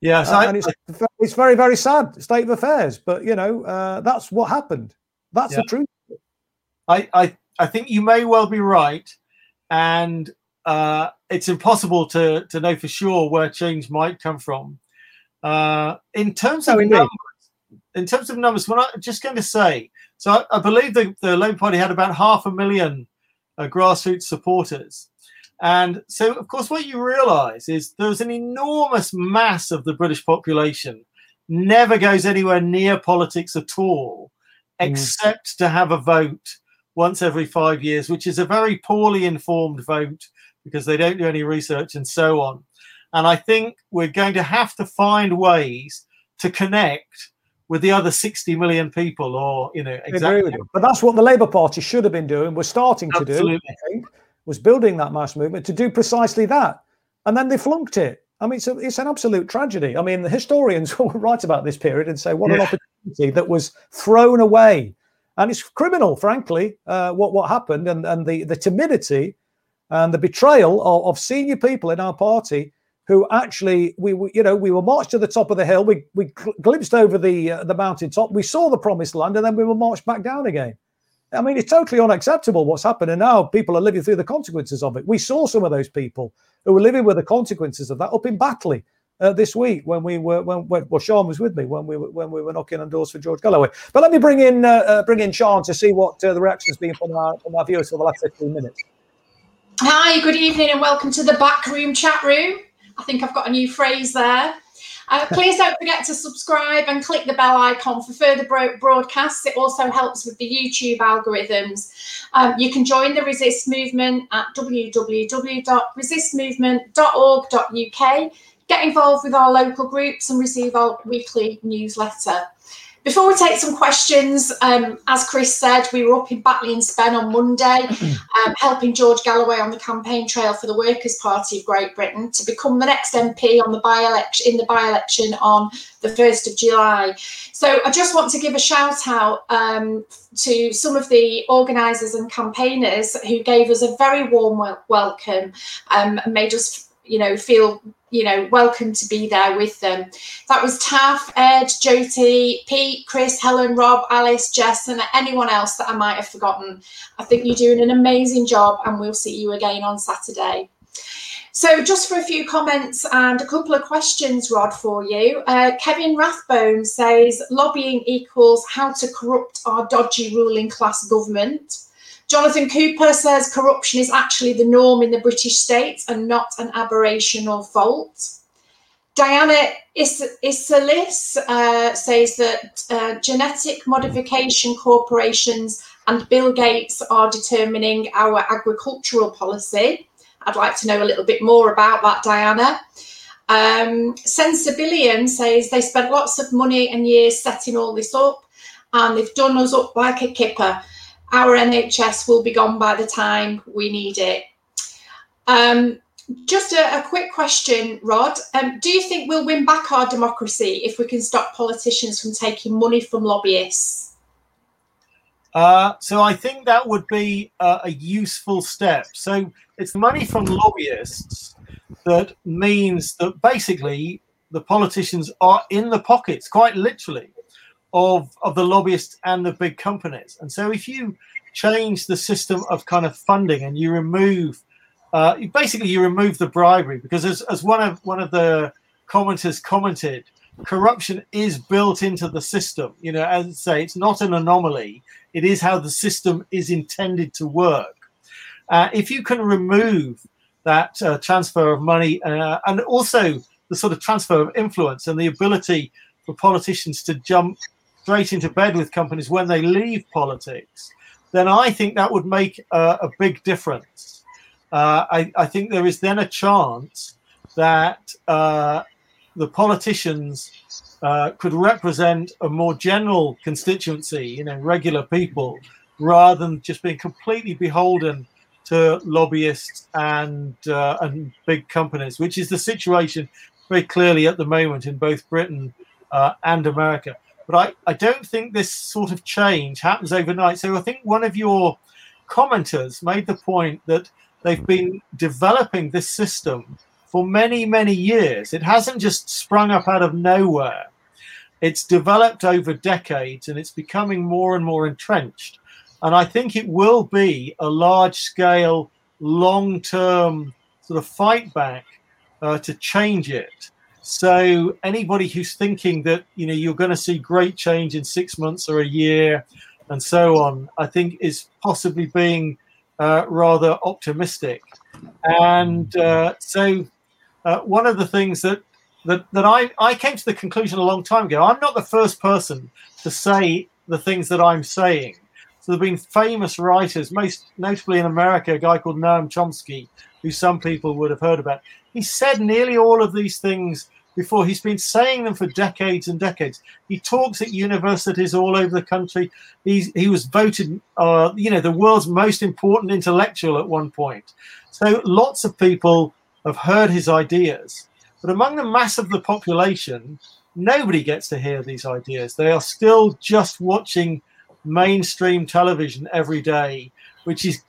Yes, uh, I, and it's, it's very, very sad state of affairs. But you know, uh, that's what happened. That's yeah. the truth. I, I, I think you may well be right, and uh, it's impossible to to know for sure where change might come from. Uh, in terms of numbers, in terms of numbers, what I'm just going to say. So I, I believe the, the Labour Party had about half a million uh, grassroots supporters. And so, of course, what you realize is there's an enormous mass of the British population never goes anywhere near politics at all, mm. except to have a vote once every five years, which is a very poorly informed vote because they don't do any research and so on. And I think we're going to have to find ways to connect with the other 60 million people, or, you know, exactly. But that's what the Labour Party should have been doing. We're starting to Absolutely. do was building that mass movement to do precisely that. And then they flunked it. I mean, it's, a, it's an absolute tragedy. I mean, the historians *laughs* will write about this period and say, what yeah. an opportunity that was thrown away And it's criminal, frankly, uh, what, what happened and, and the, the timidity and the betrayal of, of senior people in our party who actually we, we, you know we were marched to the top of the hill. We we glimpsed over the uh, the mountain top we saw the promised land and then we were marched back down again. I mean it's totally unacceptable what's happened and now people are living through the consequences of it. We saw some of those people who were living with the consequences of that up in Batley uh, this week when we were when, when well Sean was with me when we were when we were knocking on doors for George Galloway. But let me bring in uh, uh, bring in Sean to see what uh, the reaction has been from our from our viewers for the last 15 minutes. Hi, good evening, and welcome to the backroom chat room. I think I've got a new phrase there. Uh, please don't forget to subscribe and click the bell icon for further bro- broadcasts. It also helps with the YouTube algorithms. Um, you can join the Resist movement at www.resistmovement.org.uk. Get involved with our local groups and receive our weekly newsletter. Before we take some questions, um, as Chris said, we were up in Batley and Spen on Monday, *clears throat* um, helping George Galloway on the campaign trail for the Workers' Party of Great Britain to become the next MP on the by-election in the by-election on the first of July. So I just want to give a shout out um, to some of the organisers and campaigners who gave us a very warm welcome um, and made us, you know, feel you know, welcome to be there with them. That was Taff, Ed, Jyoti, Pete, Chris, Helen, Rob, Alice, Jess, and anyone else that I might have forgotten. I think you're doing an amazing job, and we'll see you again on Saturday. So, just for a few comments and a couple of questions, Rod, for you. Uh, Kevin Rathbone says lobbying equals how to corrupt our dodgy ruling class government. Jonathan Cooper says corruption is actually the norm in the British state and not an aberration or fault. Diana Is- Isalis uh, says that uh, genetic modification corporations and Bill Gates are determining our agricultural policy. I'd like to know a little bit more about that, Diana. Um, Sensibilian says they spent lots of money and years setting all this up and they've done us up like a kipper our NHS will be gone by the time we need it. Um, just a, a, quick question, Rod. Um, do you think we'll win back our democracy if we can stop politicians from taking money from lobbyists? Uh, so I think that would be a, a useful step. So it's money from lobbyists that means that basically the politicians are in the pockets, quite literally, of of the lobbyists and the big companies. And so if you change the system of kind of funding and you remove uh, basically you remove the bribery because as, as one of one of the commenters commented corruption is built into the system. You know as I say it's not an anomaly. It is how the system is intended to work. Uh, if you can remove that uh, transfer of money uh, and also the sort of transfer of influence and the ability for politicians to jump straight into bed with companies when they leave politics, then I think that would make uh, a big difference. Uh, I, I, think there is then a chance that uh, the politicians uh, could represent a more general constituency, you know, regular people, rather than just being completely beholden to lobbyists and uh, and big companies, which is the situation very clearly at the moment in both Britain uh, and America. But I, I don't think this sort of change happens overnight. So I think one of your commenters made the point that they've been developing this system for many, many years. It hasn't just sprung up out of nowhere. It's developed over decades and it's becoming more and more entrenched. And I think it will be a large scale, long term sort of fight back uh, to change it. So anybody who's thinking that you know you're going to see great change in six months or a year, and so on, I think is possibly being uh, rather optimistic. And uh, so uh, one of the things that that that I I came to the conclusion a long time ago. I'm not the first person to say the things that I'm saying. So there have been famous writers, most notably in America, a guy called Noam Chomsky, who some people would have heard about. He said nearly all of these things before. He's been saying them for decades and decades. He talks at universities all over the country. He's, he was voted, uh, you know, the world's most important intellectual at one point. So lots of people have heard his ideas. But among the mass of the population, nobody gets to hear these ideas. They are still just watching mainstream television every day, which is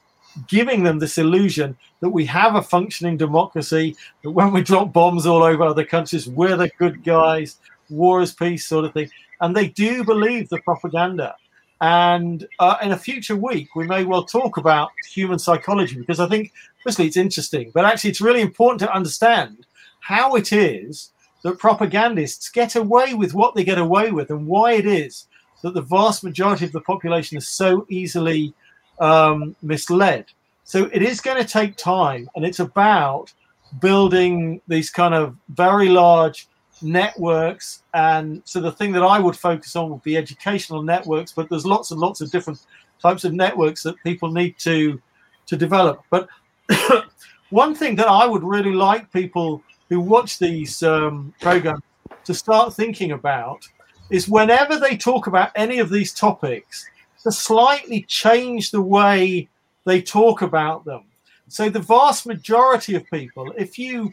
giving them this illusion that we have a functioning democracy, that when we drop bombs all over other countries, we're the good guys, war is peace, sort of thing. And they do believe the propaganda. And uh, in a future week, we may well talk about human psychology because I think, firstly, it's interesting, but actually, it's really important to understand how it is that propagandists get away with what they get away with and why it is that the vast majority of the population is so easily um, misled. So it is going to take time, and it's about building these kind of very large networks. And so the thing that I would focus on would be educational networks, but there's lots and lots of different types of networks that people need to to develop. But *coughs* one thing that I would really like people who watch these um, programs to start thinking about is whenever they talk about any of these topics, to slightly change the way they talk about them. So, the vast majority of people, if you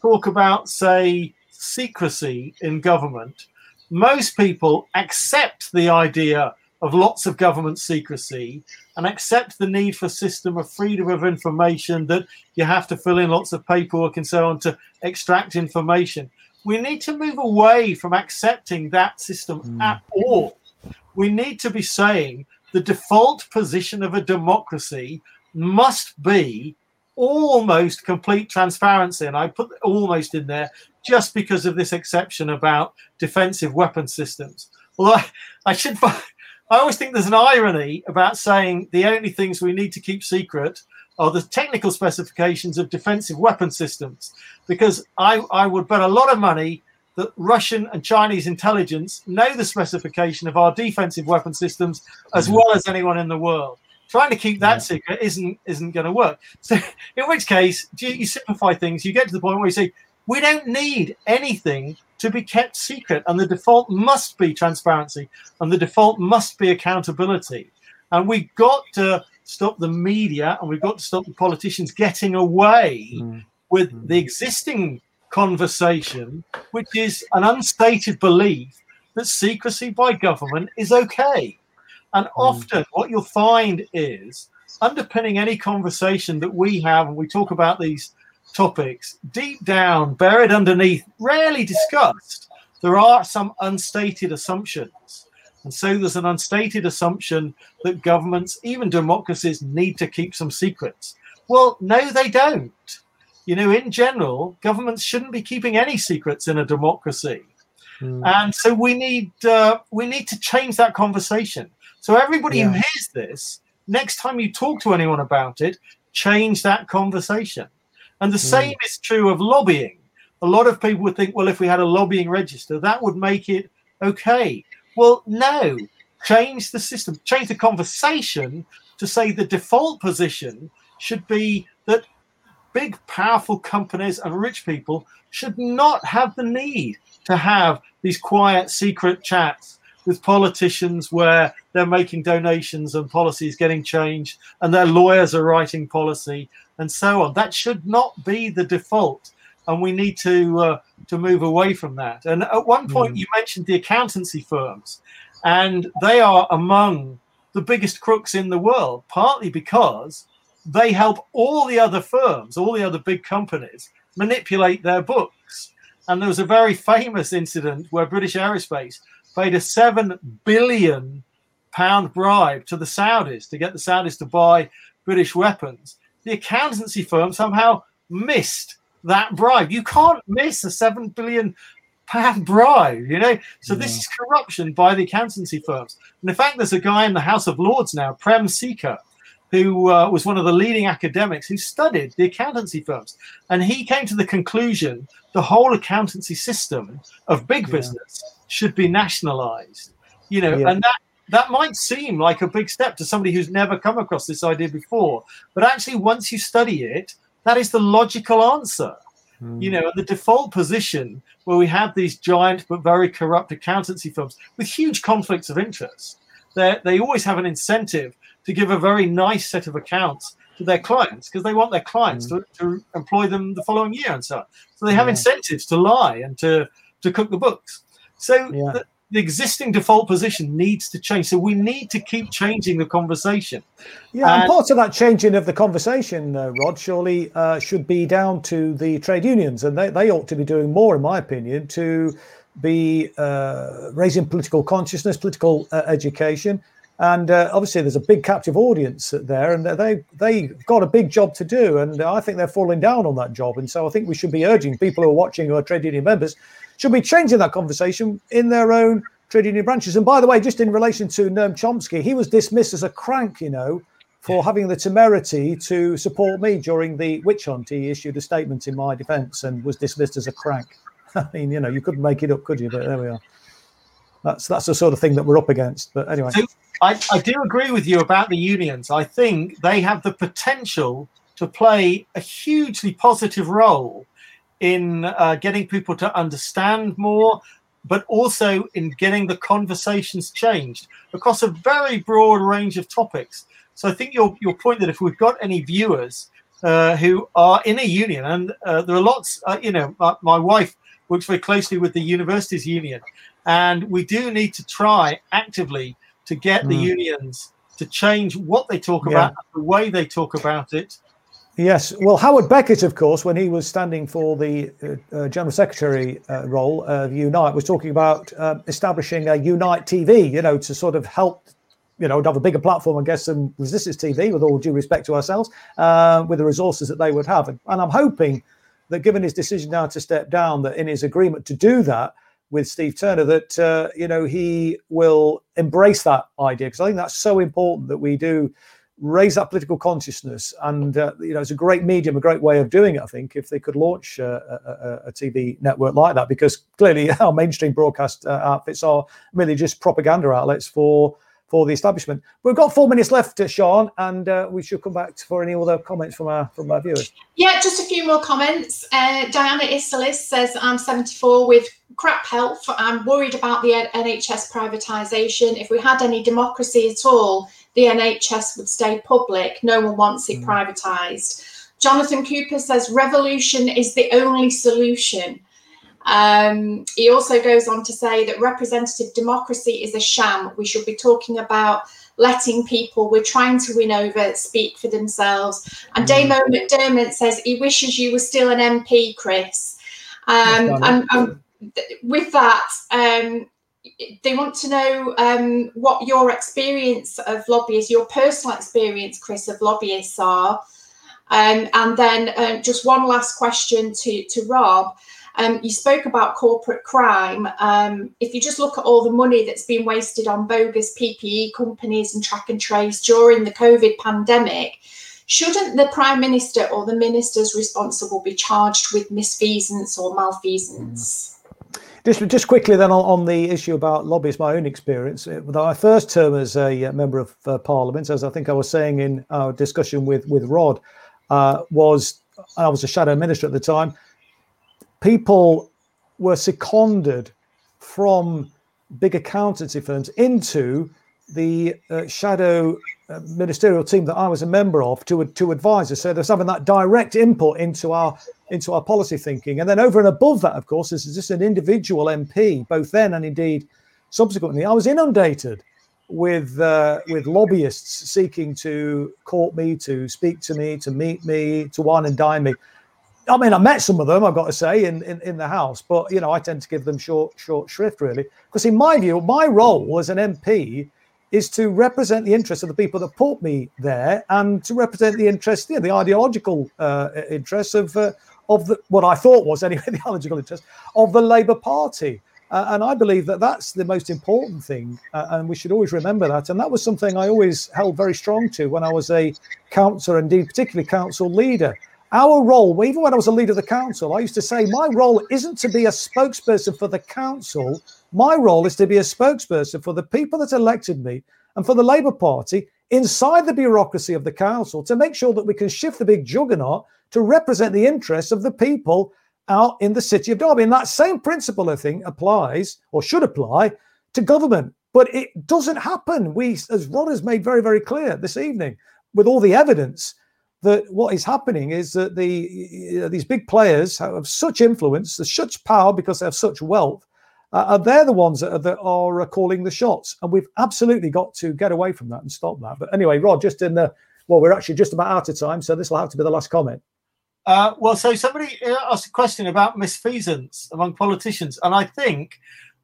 talk about, say, secrecy in government, most people accept the idea of lots of government secrecy and accept the need for a system of freedom of information that you have to fill in lots of paperwork and so on to extract information. We need to move away from accepting that system mm. at all. We need to be saying the default position of a democracy must be almost complete transparency. And I put almost in there just because of this exception about defensive weapon systems. Although I, should. I always think there's an irony about saying the only things we need to keep secret are the technical specifications of defensive weapon systems, because I, I would bet a lot of money that Russian and Chinese intelligence know the specification of our defensive weapon systems as mm-hmm. well as anyone in the world. Trying to keep that yeah. secret isn't isn't going to work. So, *laughs* in which case, you simplify things. You get to the point where you say, we don't need anything to be kept secret, and the default must be transparency, and the default must be accountability. And we've got to stop the media, and we've got to stop the politicians getting away mm. with mm. the existing conversation, which is an unstated belief that secrecy by government is okay. And mm. often, what you'll find is underpinning any conversation that we have, and we talk about these topics, deep down, buried underneath, rarely discussed, there are some unstated assumptions. And so there's an unstated assumption that governments, even democracies, need to keep some secrets. Well, no, they don't. You know, in general, governments shouldn't be keeping any secrets in a democracy. Mm. And so we need uh, we need to change that conversation. So everybody yeah. who hears this, next time you talk to anyone about it, change that conversation. And the mm. same is true of lobbying. A lot of people would think, well, if we had a lobbying register, that would make it okay. Well, no. Change the system, change the conversation to say the default position should be that big, powerful companies and rich people should not have the need to have these quiet, secret chats with politicians where they're making donations and policies getting changed and their lawyers are writing policy and so on. That should not be the default, and we need to uh, to move away from that. And at one point, mm. you mentioned the accountancy firms, and they are among the biggest crooks in the world, partly because they help all the other firms, all the other big companies, manipulate their books. And there was a very famous incident where British Aerospace paid a seven billion pound bribe to the Saudis to get the Saudis to buy British weapons the accountancy firm somehow missed that bribe. You can't miss a seven billion pound *laughs* bribe, you know. So yeah. this is corruption by the accountancy firms. And in fact, there's a guy in the House of Lords now, Prem Sikka, who uh, was one of the leading academics who studied the accountancy firms, and he came to the conclusion the whole accountancy system of big yeah. business should be nationalized. You know, yeah. and that that might seem like a big step to somebody who's never come across this idea before. But actually, once you study it, that is the logical answer. Mm. You know, the default position where we have these giant but very corrupt accountancy firms with huge conflicts of interest, they always have an incentive to give a very nice set of accounts to their clients because they want their clients mm. to, to, employ them the following year and so on. So they have yeah. incentives to lie and to, to cook the books. So yeah. the, the existing default position needs to change. So we need to keep changing the conversation. Yeah, and, and part of that changing of the conversation, uh, Rod, surely uh, should be down to the trade unions, and they, they ought to be doing more, in my opinion, to be uh, raising political consciousness, political uh, education. And uh, obviously, there's a big captive audience there, and they they got a big job to do. And I think they're falling down on that job. And so I think we should be urging people who are watching who are trade union members should be changing that conversation in their own trade union branches. And by the way, just in relation to Noam Chomsky, he was dismissed as a crank, you know, for having the temerity to support me during the witch hunt. He issued a statement in my defence and was dismissed as a crank. *laughs* I mean, you know, you couldn't make it up, could you? But there we are. That's that's the sort of thing that we're up against. But anyway, so I, I do agree with you about the unions. I think they have the potential to play a hugely positive role in uh, getting people to understand more, but also in getting the conversations changed across a very broad range of topics. So I think your your point that if we've got any viewers uh, who are in a union, and uh, there are lots, uh, you know, my, my, wife works very closely with the universities union, and we do need to try actively to get mm. the unions to change what they talk yeah. about, the way they talk about it, Yes, well, Howard Beckett, of course, when he was standing for the uh, uh, General Secretary uh, role of Unite, was talking about uh, establishing a Unite TV, you know, to sort of help, you know, to have a bigger platform, I guess, than Resistance TV, with all due respect to ourselves, uh, with the resources that they would have. And, and I'm hoping that given his decision now to step down, that in his agreement to do that with Steve Turner, that, uh, you know, he will embrace that idea, because I think that's so important that we do raise that political consciousness. And uh, you know, it's a great medium, a great way of doing it. I think if they could launch uh, a, a, TV network like that, because clearly *laughs* our mainstream broadcast uh, outfits are really just propaganda outlets for for the establishment. We've got four minutes left, uh, Sean, and uh, we should come back for any other comments from our from our viewers. Yeah, just a few more comments. Uh, Diana Istalis says, "I'm 74 with crap health. I'm worried about the NHS privatisation. If we had any democracy at all." the NHS would stay public. No one wants it mm. privatised. Jonathan Cooper says revolution is the only solution. Um, he also goes on to say that representative democracy is a sham. We should be talking about letting people we're trying to win over speak for themselves. And mm. Damo McDermott says he wishes you were still an MP, Chris. Um, and, and, with that, um, they want to know um, what your experience of lobbyists, your personal experience, Chris, of lobbyists are. Um, and then uh, just one last question to, to Rob. Um, you spoke about corporate crime. Um, if you just look at all the money that's been wasted on bogus PPE companies and track and trace during the COVID pandemic, shouldn't the Prime Minister or the ministers responsible be charged with misfeasance or malfeasance? Just, just quickly then on, on, the issue about lobbyists, my own experience. Uh, my first term as a uh, member of uh, Parliament, as I think I was saying in our discussion with with Rod, uh, was I was a shadow minister at the time. People were seconded from big accountancy firms into the uh, shadow uh, ministerial team that I was a member of to to advise us. So there's having that direct input into our into our policy thinking. And then over and above that, of course, is just an individual MP, both then and indeed subsequently. I was inundated with uh, with lobbyists seeking to court me, to speak to me, to meet me, to wine and dine me. I mean, I met some of them, I've got to say, in, in, in the House, but you know, I tend to give them short short shrift, really, because in my view, my role as an MP is to represent the interests of the people that put me there, and to represent the interests, yeah, the ideological uh, interests of uh, of the, what I thought was *laughs* anyway the ideological interest of the Labour Party. Uh, and I believe that that's the most important thing, uh, and we should always remember that. And that was something I always held very strong to when I was a councillor, indeed, particularly council leader. Our role, even when I was a leader of the council, I used to say my role isn't to be a spokesperson for the council. My role is to be a spokesperson for the people that elected me and for the Labour Party inside the bureaucracy of the council to make sure that we can shift the big juggernaut to represent the interests of the people out in the city of Derby. And that same principle, I think, applies or should apply to government. But it doesn't happen. We, as Rod has made very, very clear this evening, with all the evidence that what is happening is that the these big players have such influence, such power because they have such wealth, uh, they're the ones that are, that are uh, calling the shots. And we've absolutely got to get away from that and stop that. But anyway, Rod, just in the, well, we're actually just about out of time. So this will have to be the last comment. Uh, well, so somebody uh, asked a question about misfeasance among politicians. And I think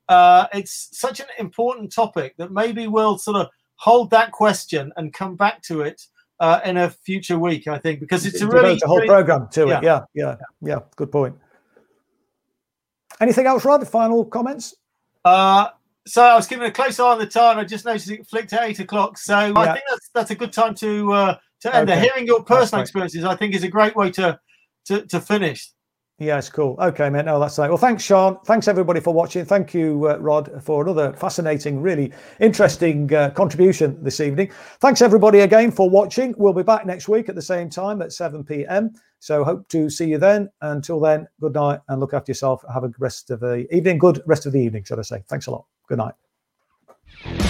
uh, it's such an important topic that maybe we'll sort of hold that question and come back to it uh, in a future week, I think, because it's a really whole really, program to yeah. it. Yeah, yeah, yeah. Good point. Anything else, Rod? Final comments? Uh, so I was keeping a close eye on the time. I just noticed it flicked at eight o'clock. So yeah. I think that's that's a good time to uh, to end okay. there. Hearing your personal experiences, I think, is a great way to to, to finish. Yes, cool. Okay, man. No, that's right. Well, thanks, Sean. Thanks, everybody, for watching. Thank you, uh, Rod, for another fascinating, really interesting uh, contribution this evening. Thanks, everybody, again for watching. We'll be back next week at the same time at 7 p.m. So, hope to see you then. Until then, good night and look after yourself. Have a rest of the evening. Good rest of the evening, should I say. Thanks a lot. Good night.